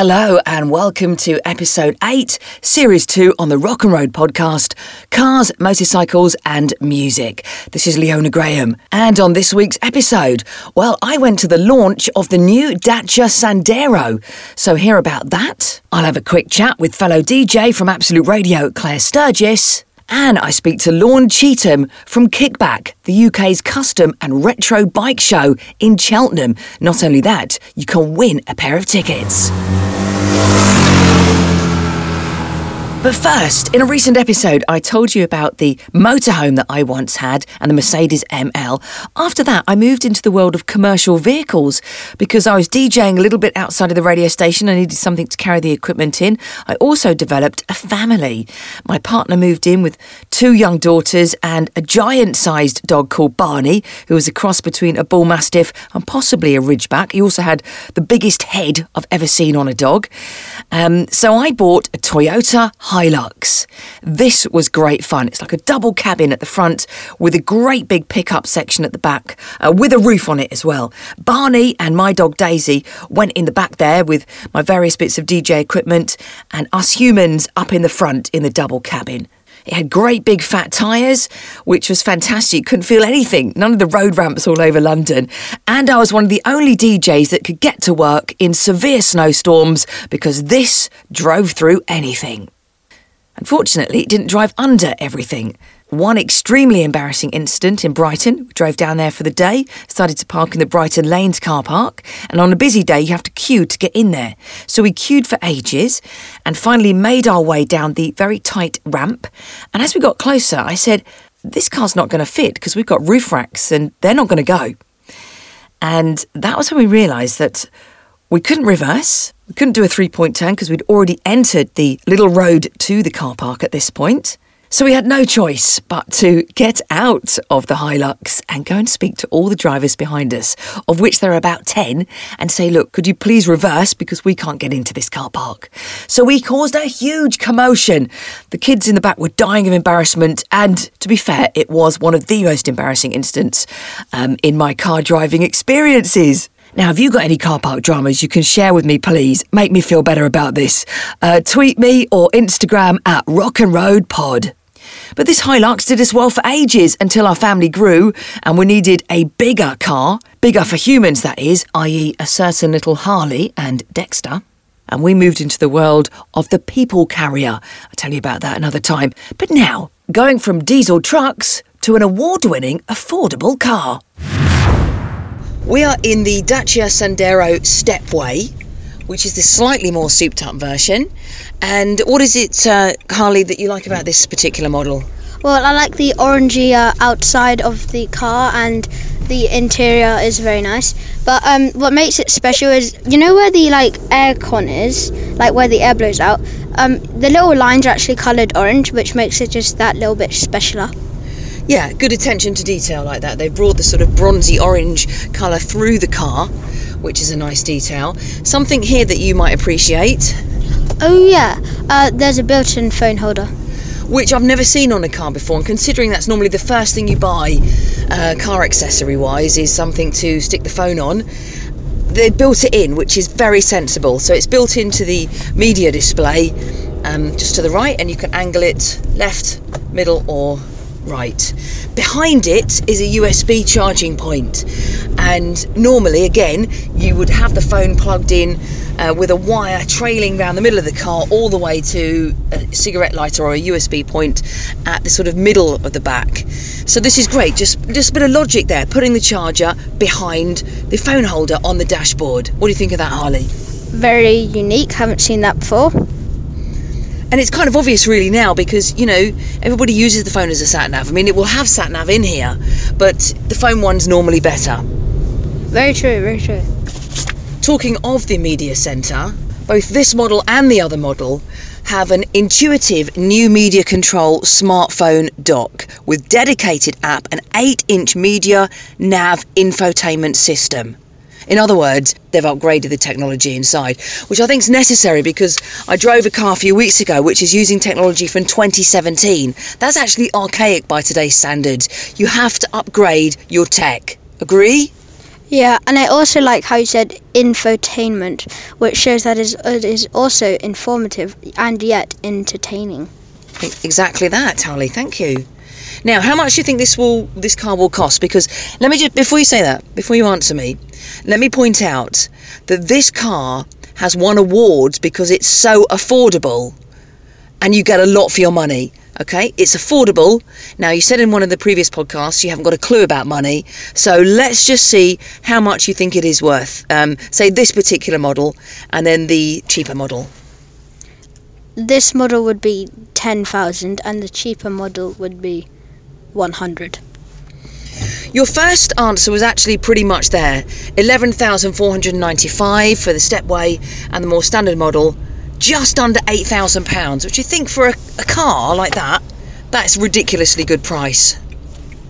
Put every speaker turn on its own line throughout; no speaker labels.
Hello and welcome to episode 8, series 2 on the Rock and Road podcast Cars, Motorcycles and Music. This is Leona Graham. And on this week's episode, well, I went to the launch of the new Dacia Sandero. So, hear about that. I'll have a quick chat with fellow DJ from Absolute Radio, Claire Sturgess. And I speak to Lorne Cheetham from Kickback, the UK's custom and retro bike show in Cheltenham. Not only that, you can win a pair of tickets. But first, in a recent episode, I told you about the motorhome that I once had and the Mercedes ML. After that, I moved into the world of commercial vehicles because I was DJing a little bit outside of the radio station. I needed something to carry the equipment in. I also developed a family. My partner moved in with two young daughters and a giant sized dog called Barney, who was a cross between a bull mastiff and possibly a ridgeback. He also had the biggest head I've ever seen on a dog. Um, so I bought a Toyota Hilux. This was great fun. It's like a double cabin at the front with a great big pickup section at the back uh, with a roof on it as well. Barney and my dog Daisy went in the back there with my various bits of DJ equipment and us humans up in the front in the double cabin. It had great big fat tyres, which was fantastic. Couldn't feel anything, none of the road ramps all over London. And I was one of the only DJs that could get to work in severe snowstorms because this drove through anything. Unfortunately, it didn't drive under everything. One extremely embarrassing incident in Brighton. We drove down there for the day, started to park in the Brighton Lanes car park, and on a busy day, you have to queue to get in there. So we queued for ages and finally made our way down the very tight ramp. And as we got closer, I said, This car's not going to fit because we've got roof racks and they're not going to go. And that was when we realised that we couldn't reverse. We couldn't do a three point turn because we'd already entered the little road to the car park at this point. So we had no choice but to get out of the Hilux and go and speak to all the drivers behind us, of which there are about 10, and say, look, could you please reverse because we can't get into this car park. So we caused a huge commotion. The kids in the back were dying of embarrassment, and to be fair, it was one of the most embarrassing incidents um, in my car driving experiences. Now, have you got any car park dramas you can share with me, please? Make me feel better about this. Uh, tweet me or Instagram at Rock and Road Pod. But this Hilux did us well for ages until our family grew and we needed a bigger car, bigger for humans, that is, i.e., a certain little Harley and Dexter. And we moved into the world of the people carrier. I'll tell you about that another time. But now, going from diesel trucks to an award winning, affordable car. We are in the Dacia Sandero Stepway, which is the slightly more souped up version. And what is it, uh, Harley, that you like about this particular model?
Well, I like the orangey uh, outside of the car, and the interior is very nice. But um, what makes it special is, you know where the like aircon is, like where the air blows out. Um, the little lines are actually coloured orange, which makes it just that little bit specialer.
Yeah, good attention to detail like that. They've brought the sort of bronzy orange colour through the car, which is a nice detail. Something here that you might appreciate.
Oh yeah, uh, there's a built-in phone holder.
Which I've never seen on a car before, and considering that's normally the first thing you buy, uh, car accessory wise, is something to stick the phone on. They built it in, which is very sensible. So it's built into the media display, um, just to the right, and you can angle it left, middle, or right. Behind it is a USB charging point, and normally, again, you would have the phone plugged in uh, with a wire trailing down the middle of the car all the way to a cigarette lighter or a USB point at the sort of middle of the back. So this is great. Just just a bit of logic there, putting the charger behind the phone holder on the dashboard. What do you think of that, Harley?
Very unique. Haven't seen that before.
And it's kind of obvious really now because, you know, everybody uses the phone as a sat nav. I mean, it will have sat nav in here, but the phone one's normally better.
Very true, very true.
Talking of the media center, both this model and the other model have an intuitive new media control smartphone dock with dedicated app and 8 inch media nav infotainment system. In other words, they've upgraded the technology inside, which I think is necessary because I drove a car a few weeks ago which is using technology from 2017. That's actually archaic by today's standards. You have to upgrade your tech. Agree?
Yeah, and I also like how you said infotainment, which shows that is- it is also informative and yet entertaining.
Exactly that, Harley. Thank you. Now, how much do you think this will this car will cost? Because let me just before you say that, before you answer me, let me point out that this car has won awards because it's so affordable, and you get a lot for your money. Okay, it's affordable. Now, you said in one of the previous podcasts you haven't got a clue about money, so let's just see how much you think it is worth. Um, say this particular model, and then the cheaper model.
This model would be 10,000 and the cheaper model would be 100.
Your first answer was actually pretty much there. 11,495 for the stepway and the more standard model, just under £8,000, which you think for a, a car like that, that's ridiculously good price.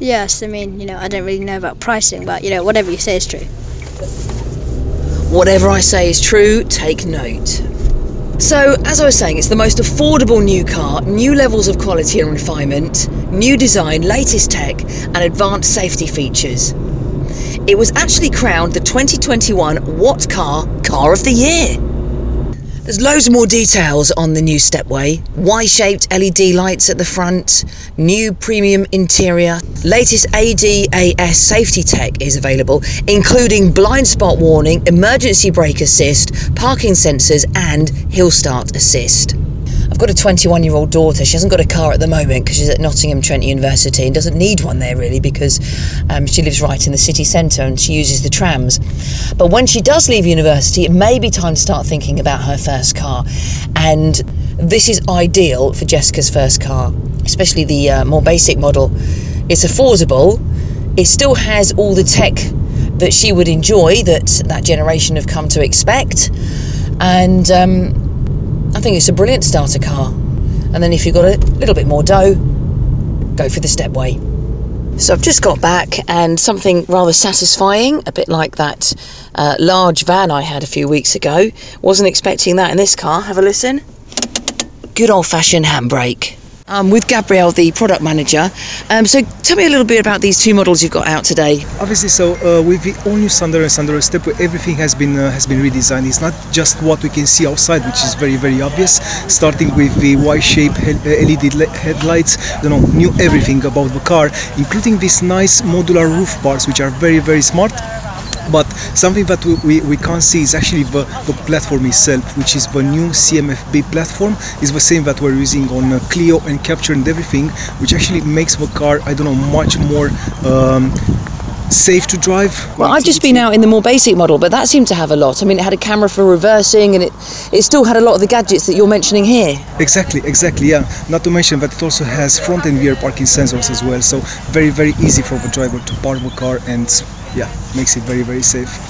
Yes, I mean, you know, I don't really know about pricing, but you know, whatever you say is true.
Whatever I say is true, take note. So, as I was saying, it's the most affordable new car, new levels of quality and refinement, new design, latest tech, and advanced safety features. It was actually crowned the 2021 What Car Car of the Year. There's loads more details on the new stepway. Y-shaped LED lights at the front, new premium interior, latest ADAS safety tech is available, including blind spot warning, emergency brake assist, parking sensors, and hill start assist. I've got a 21 year old daughter. She hasn't got a car at the moment because she's at Nottingham Trent University and doesn't need one there really because um, she lives right in the city centre and she uses the trams. But when she does leave university, it may be time to start thinking about her first car. And this is ideal for Jessica's first car, especially the uh, more basic model. It's affordable, it still has all the tech that she would enjoy that that generation have come to expect. And um, I think it's a brilliant starter car. And then if you've got a little bit more dough, go for the stepway. So I've just got back and something rather satisfying, a bit like that uh, large van I had a few weeks ago. Wasn't expecting that in this car. Have a listen. Good old fashioned handbrake. I'm with Gabrielle, the product manager. Um, so tell me a little bit about these two models you've got out today.
Obviously, so uh, with the all new Sandero and Sandero Stepway, everything has been uh, has been redesigned. It's not just what we can see outside, which is very very obvious. Starting with the Y-shaped he- LED le- headlights, you know, knew everything about the car, including these nice modular roof bars, which are very very smart. But something that we, we, we can't see is actually the, the platform itself, which is the new CMFB platform. is the same that we're using on uh, Clio and Captur and everything, which actually makes the car, I don't know, much more um, safe to drive.
Well, I've just been out in the more basic model, but that seemed to have a lot. I mean, it had a camera for reversing, and it it still had a lot of the gadgets that you're mentioning here.
Exactly, exactly, yeah. Not to mention that it also has front and rear parking sensors as well, so very, very easy for the driver to park the car and yeah, makes it very, very safe.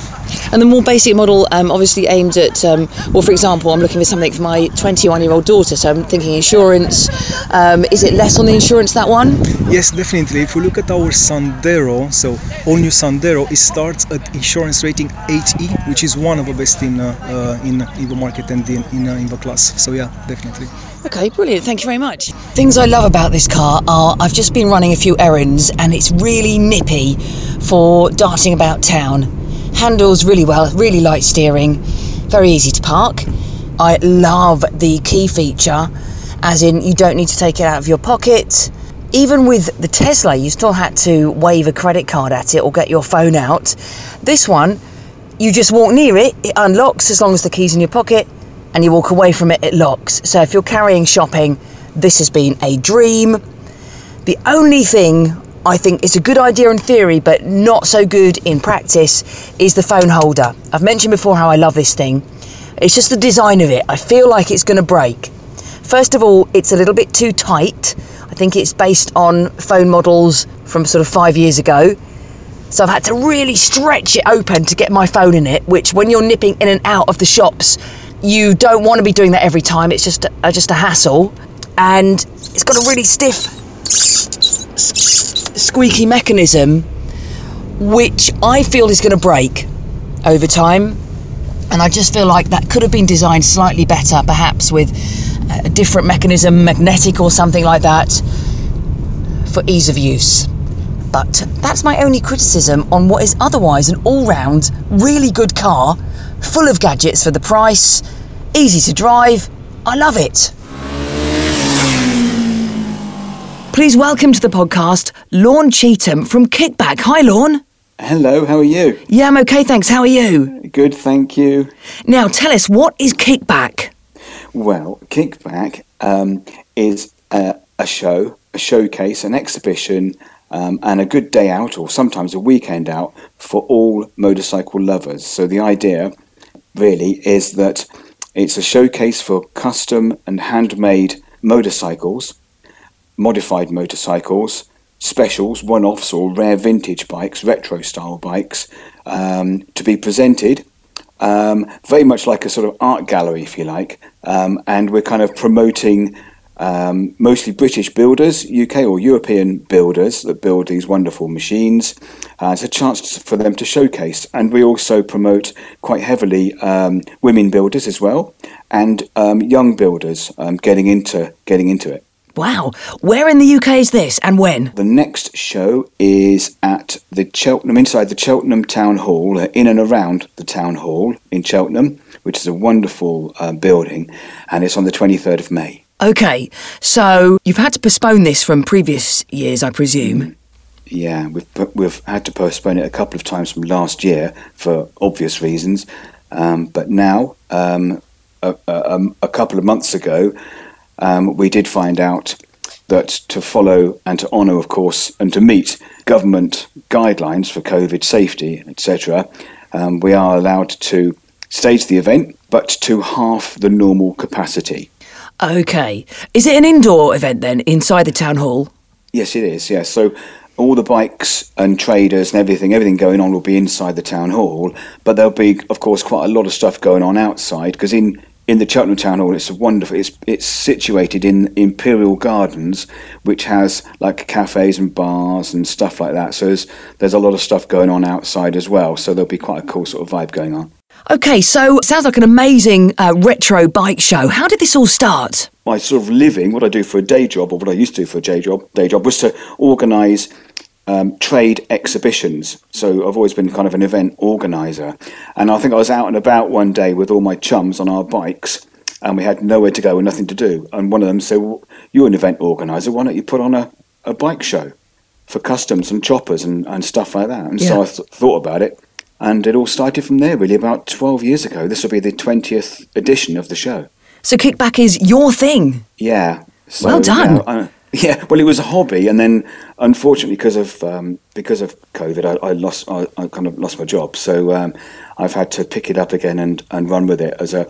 And the more basic model, um, obviously aimed at, um, well, for example, I'm looking for something for my 21 year old daughter, so I'm thinking insurance. Um, is it less on the insurance that one?
Yes, definitely. If we look at our Sandero, so all new Sandero, it starts at insurance rating 8E, which is one of the best in uh, uh, in, in the market and in in, uh, in the class. So yeah, definitely.
Okay, brilliant. Thank you very much. Things I love about this car are I've just been running a few errands and it's really nippy for darting about town. Handles really well, really light steering, very easy to park. I love the key feature, as in you don't need to take it out of your pocket. Even with the Tesla, you still had to wave a credit card at it or get your phone out. This one, you just walk near it, it unlocks as long as the key's in your pocket, and you walk away from it, it locks. So if you're carrying shopping, this has been a dream. The only thing I think is a good idea in theory, but not so good in practice, is the phone holder. I've mentioned before how I love this thing. It's just the design of it. I feel like it's going to break. First of all, it's a little bit too tight. I think it's based on phone models from sort of five years ago. So I've had to really stretch it open to get my phone in it, which when you're nipping in and out of the shops, you don't want to be doing that every time. It's just a, just a hassle. And it's got a really stiff, squeaky mechanism, which I feel is going to break over time. And I just feel like that could have been designed slightly better, perhaps with a different mechanism, magnetic or something like that, for ease of use. But that's my only criticism on what is otherwise an all round, really good car, full of gadgets for the price, easy to drive. I love it. Please welcome to the podcast Lorne Cheetham from Kickback. Hi, Lorne.
Hello, how are you?
Yeah, I'm okay, thanks. How are you?
Good, thank you.
Now, tell us, what is Kickback?
Well, Kickback um, is a, a, show, a showcase, an exhibition, um, and a good day out, or sometimes a weekend out, for all motorcycle lovers. So the idea really is that it's a showcase for custom and handmade motorcycles modified motorcycles, specials, one offs, or rare vintage bikes, retro style bikes, um, to be presented. Um, very much like a sort of art gallery, if you like, um, and we're kind of promoting um, mostly British builders, UK or European builders that build these wonderful machines. Uh, it's a chance for them to showcase, and we also promote quite heavily um, women builders as well, and um, young builders getting into getting into it.
Wow. Where in the UK is this and when?
The next show is at the Cheltenham, inside the Cheltenham Town Hall, uh, in and around the Town Hall in Cheltenham, which is a wonderful uh, building, and it's on the 23rd of May.
Okay, so you've had to postpone this from previous years, I presume.
Yeah, we've we've had to postpone it a couple of times from last year for obvious reasons, um, but now um, a, a, a, couple of months ago, um, we did find out that to follow and to honour, of course, and to meet government guidelines for COVID safety, etc., um, we are allowed to stage the event, but to half the normal capacity.
Okay. Is it an indoor event then, inside the town hall?
Yes, it is. Yes. So all the bikes and traders and everything, everything going on will be inside the town hall, but there'll be, of course, quite a lot of stuff going on outside because in in the Cheltenham Town Hall. It's wonderful. It's it's situated in Imperial Gardens, which has like cafes and bars and stuff like that. So there's there's a lot of stuff going on outside as well. So there'll be quite a cool sort of vibe going on.
Okay, so sounds like an amazing uh, retro bike show. How did this all start?
My sort of living, what I do for a day job, or what I used to do for a day job, day job was to organise um, trade exhibitions. So I've always been kind of an event organizer. And I think I was out and about one day with all my chums on our bikes and we had nowhere to go and nothing to do. And one of them said, well, You're an event organizer, why don't you put on a, a bike show for customs and choppers and, and stuff like that? And yeah. so I th- thought about it. And it all started from there, really, about 12 years ago. This will be the 20th edition of the show.
So Kickback is your thing?
Yeah.
So, well done.
You know, Yeah, well, it was a hobby, and then unfortunately, because of um, because of COVID, I, I lost I, I, kind of lost my job. So um, I've had to pick it up again and, and run with it as a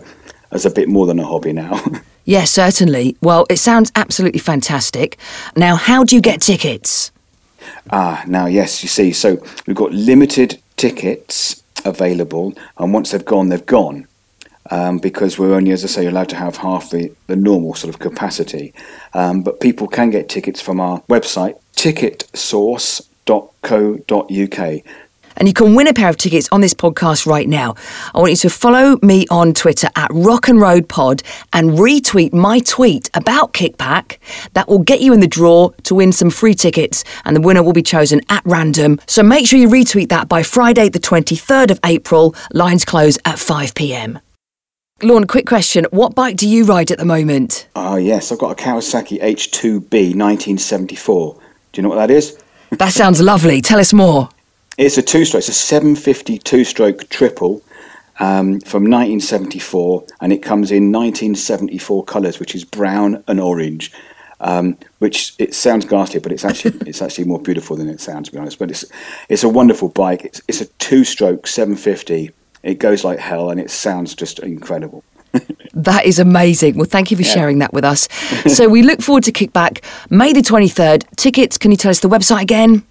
as a bit more than a hobby now.
yes, certainly. Well, it sounds absolutely fantastic. Now, how do you get tickets?
Ah, now yes, you see, so we've got limited tickets available, and once they've gone, they've gone um, because we're only, as I say, allowed to have half the, the normal sort of capacity. Um, but people can get tickets from our website, ticketsource.co.uk.
And you can win a pair of tickets on this podcast right now. I want you to follow me on Twitter at Rock and Road Pod and retweet my tweet about Kickback. That will get you in the draw to win some free tickets, and the winner will be chosen at random. So make sure you retweet that by Friday, the 23rd of April. Lines close at 5 pm. Lorne, quick question. What bike do you ride at the moment?
Ah, yes, I've got a Kawasaki H2B 1974. Do you know what that is?
that sounds lovely. Tell us more.
It's a two stroke, it's a 750 two stroke triple um, from 1974, and it comes in 1974 colours, which is brown and orange. Um, which it sounds ghastly, but it's actually it's actually more beautiful than it sounds, to be honest. But it's it's a wonderful bike. It's, it's a two-stroke 750 it goes like hell and it sounds just incredible.
that is amazing. Well, thank you for yeah. sharing that with us. so we look forward to Kickback May the 23rd. Tickets, can you tell us the website again?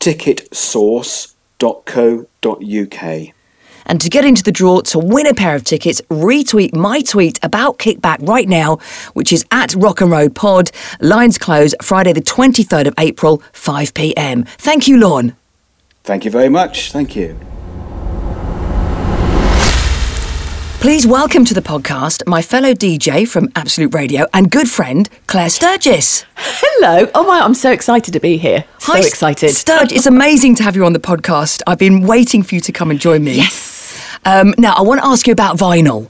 Ticketsource.co.uk.
And to get into the draw to win a pair of tickets, retweet my tweet about Kickback right now, which is at Rock and Road Pod. Lines close Friday, the 23rd of April, 5 pm. Thank you, Lorne.
Thank you very much. Thank you.
Please welcome to the podcast my fellow DJ from Absolute Radio and good friend, Claire Sturgess.
Hello. Oh my, I'm so excited to be here. So
Hi,
excited.
Sturge, it's amazing to have you on the podcast. I've been waiting for you to come and join me.
Yes.
Um, now, I want to ask you about vinyl.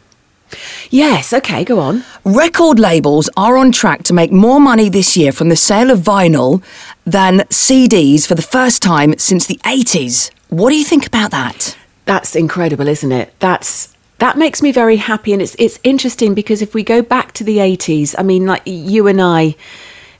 Yes, okay, go on.
Record labels are on track to make more money this year from the sale of vinyl than CDs for the first time since the 80s. What do you think about that?
That's incredible, isn't it? That's that makes me very happy and it's it's interesting because if we go back to the 80s, I mean like you and I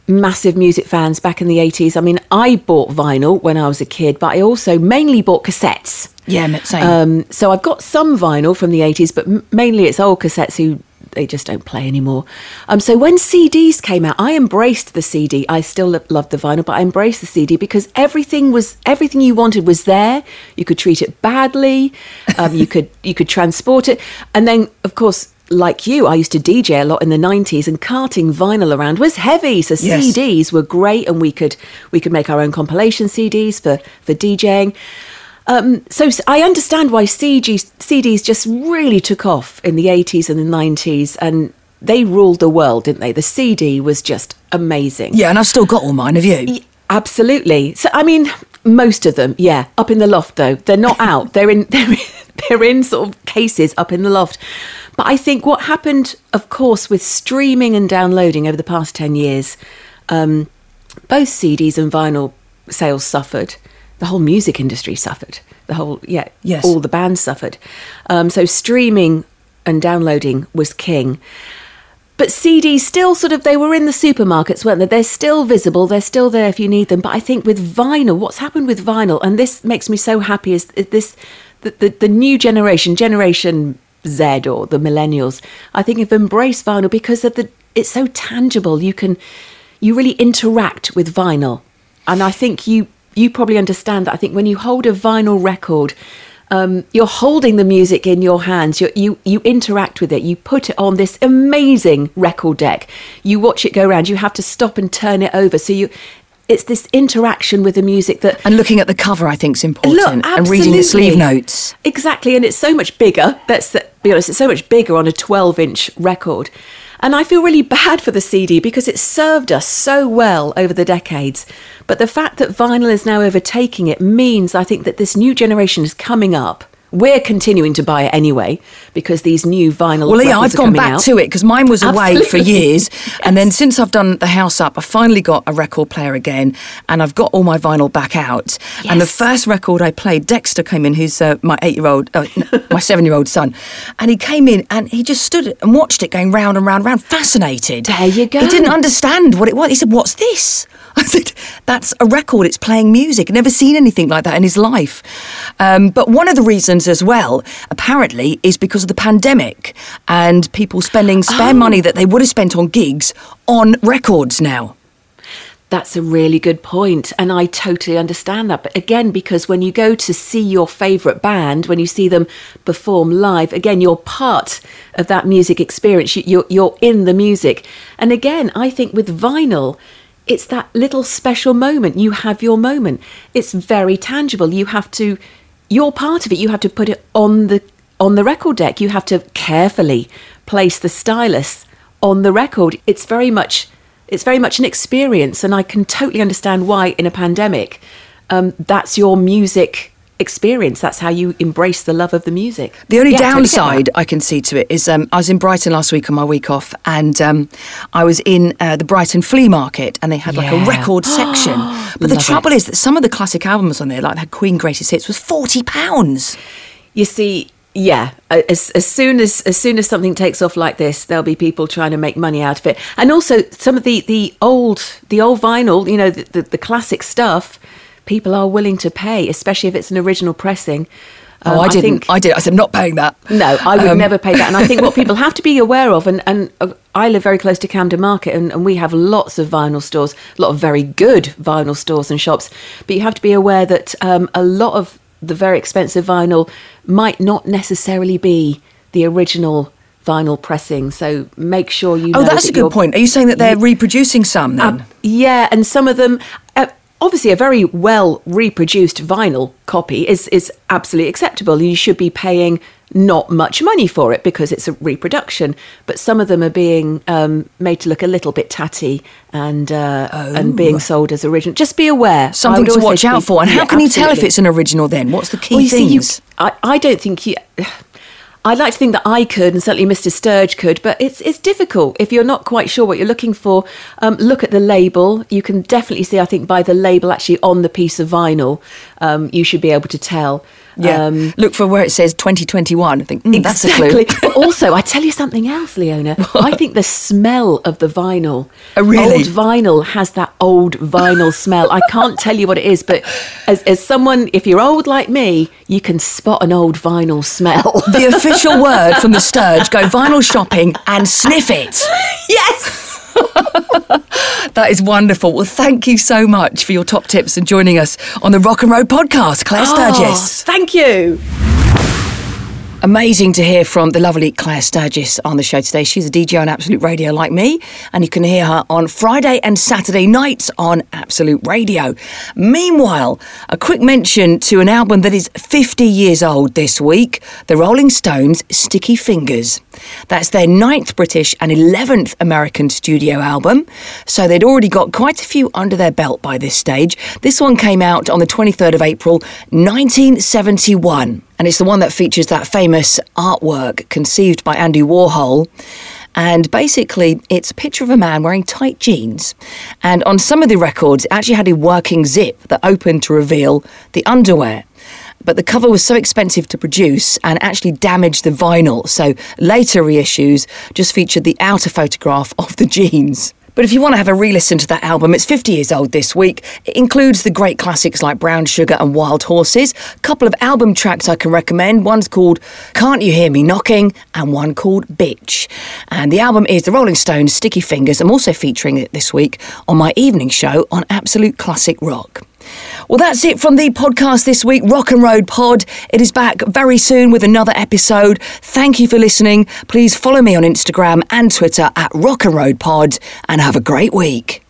massive music fans back in the 80s. I mean, I bought vinyl when I was a kid, but I also mainly bought cassettes.
Yeah, same.
Um, so I've got some vinyl from the 80s, but m- mainly it's old cassettes who they just don't play anymore. Um, so when CDs came out, I embraced the CD. I still lo- loved the vinyl, but I embraced the CD because everything was everything you wanted was there. You could treat it badly, um, you could you could transport it, and then of course. Like you, I used to DJ a lot in the '90s, and carting vinyl around was heavy. So
Yes.
CDs were great, and we could we could make our own compilation CDs for for DJing. Um, so I understand why CDs just really took off in the 80s and the 90s, and they ruled the world, didn't they? The CD was just amazing.
yeah, and I've still got all mine. Have you?
Y- Absolutely. So I mean, most of them, yeah, up in the loft though. They're not out. They're in they're in, they're in sort of cases up in the loft. But I think what happened, of course, with streaming and downloading over the past ten years, um, both CDs and vinyl sales suffered. The whole music industry suffered. The whole yeah,
Yes.
all the bands suffered. Um, so streaming and downloading was king. But CDs still sort of they were in the supermarkets, weren't they? They're still visible, they're still there if you need them. But I think with vinyl, what's happened with vinyl, and this makes me so happy, is, is this the, the, the new generation, Generation Z or the millennials, I think have embraced vinyl because of the it's so tangible. You can you really interact with vinyl. And I think you you probably understand that. I think when you hold a vinyl record, um, you're holding the music in your hands. You, you you interact with it. You put it on this amazing record deck. You watch it go around. You have to stop and turn it over. So you, it's this interaction with the music that
And looking at the cover, I think, is important.
Look,
and reading the sleeve notes.
Exactly, and it's so much bigger. Let's be honest, it's so much bigger on a 12 inch record. And I feel really bad for the CD because it served us so well over the decades. But the fact that vinyl is now overtaking it means I think that this new generation is coming up. We're continuing to buy it anyway because these new vinyl.
Well, yeah, I've gone back
out.
to it because mine was away for
Absolutely.
years. And then since I've done the house up, I finally got a record player again and I've got all my vinyl back out. And the first record I played, Dexter came in, who's uh, my eight year old, uh, my seven year old son. And he came in and he just stood and watched it going round and round and round, fascinated.
There you go.
He didn't understand what it was. He said, What's this? I said, That's a record. It's playing music. Never seen anything like that in his life. Um, but one of the reasons as well, apparently, is because of the pandemic and people spending spare money that they would have spent on gigs on records now.
That's a really good point, and I totally understand that. But again, because when you go to see your favourite band, when you see them perform live, again, you're part of that music experience. You're, you're in the music. And again, I think with vinyl, it's that little special moment. You have your moment. It's very tangible. You have to, you're part of it. You have to put it on the on the record deck. You have to carefully place the stylus on the record. It's very much it's very much an experience, and I can totally understand why in a pandemic, um, that's your music experience. That's how you embrace the love of the music.
The only
Yeah,
downside I can see to it is um, I was in Brighton last week on my week off, and um, I was in uh, the Brighton flea market, and they had like a record section. But the trouble
it.
is that some of the classic albums on there, like that Queen Greatest Hits, was forty pounds.
You see, yeah, as, as soon as as soon as something takes off like this, there'll be people trying to make money out of it. And also some of the the old the old vinyl, you know, the, the, the classic stuff, people are willing to pay, especially if it's an original pressing.
Oh,
Um,
I didn't.
think-
I did. I said I'm not paying that.
No, I would
Um,
never pay that. And I think what people have to be aware of, and, and uh, I live very close to Camden Market, and, and we have lots of vinyl stores, a lot of very good vinyl stores and shops. But you have to be aware that um, a lot of the very expensive vinyl might not necessarily be the original vinyl pressing. So make sure you.
Oh, that's
that
a good point. Are you saying that they're reproducing some then?
um, yeah, and some of them, uh, obviously, a very well reproduced vinyl copy is is absolutely acceptable. You should be paying not much money for it because it's a reproduction, but some of them are being um, made to look a little bit tatty and uh, and being sold as original. Just be aware.
Oh. Something to watch out
be-
for. And how
Yeah,
can you tell if it's an original then? What's the key
Well, you see, you-
things?
I, I don't think you. I'd like to think that I could, and certainly Mr. Sturge could, but it's it's difficult if you're not quite sure what you're looking for. Um, look at the label. You can definitely see, I think, by the label actually on the piece of vinyl, um, you should be able to tell.
Yeah.
Um,
Look for where it says 2021. I think mm, that's a clue.
But also, I tell you something else, Leona. I think the smell of the vinyl.
Oh, really?
Old vinyl has that old vinyl smell. I can't tell you what it is, but as, as someone, if you're old like me, you can spot an old vinyl smell.
the official word from the Sturge go vinyl shopping and sniff it.
yes.
That is wonderful. Well, thank you so much for your top tips and joining us on the Rock and Road podcast, Claire
Oh,
Sturgess.
thank you.
Amazing to hear from the lovely Claire Sturgess on the show today. She's a DJ on Absolute Radio like me, and you can hear her on Friday and Saturday nights on Absolute Radio. Meanwhile, a quick mention to an album that is 50 years old this week the Rolling Stones' Sticky Fingers. That's their ninth British and 11th American studio album, so they'd already got quite a few under their belt by this stage. This one came out on the 23rd of April, 1971. And it's the one that features that famous artwork conceived by Andy Warhol. And basically, it's a picture of a man wearing tight jeans. And on some of the records, it actually had a working zip that opened to reveal the underwear. But the cover was so expensive to produce and actually damaged the vinyl. So later reissues just featured the outer photograph of the jeans. But if you want to have a re listen to that album, it's 50 years old this week. It includes the great classics like Brown Sugar and Wild Horses. A couple of album tracks I can recommend. One's called Can't You Hear Me Knocking, and one called Bitch. And the album is The Rolling Stones' Sticky Fingers. I'm also featuring it this week on my evening show on Absolute Classic Rock. Well, that's it from the podcast this week, Rock and Road Pod. It is back very soon with another episode. Thank you for listening. Please follow me on Instagram and Twitter at Rock and Road Pod and have a great week.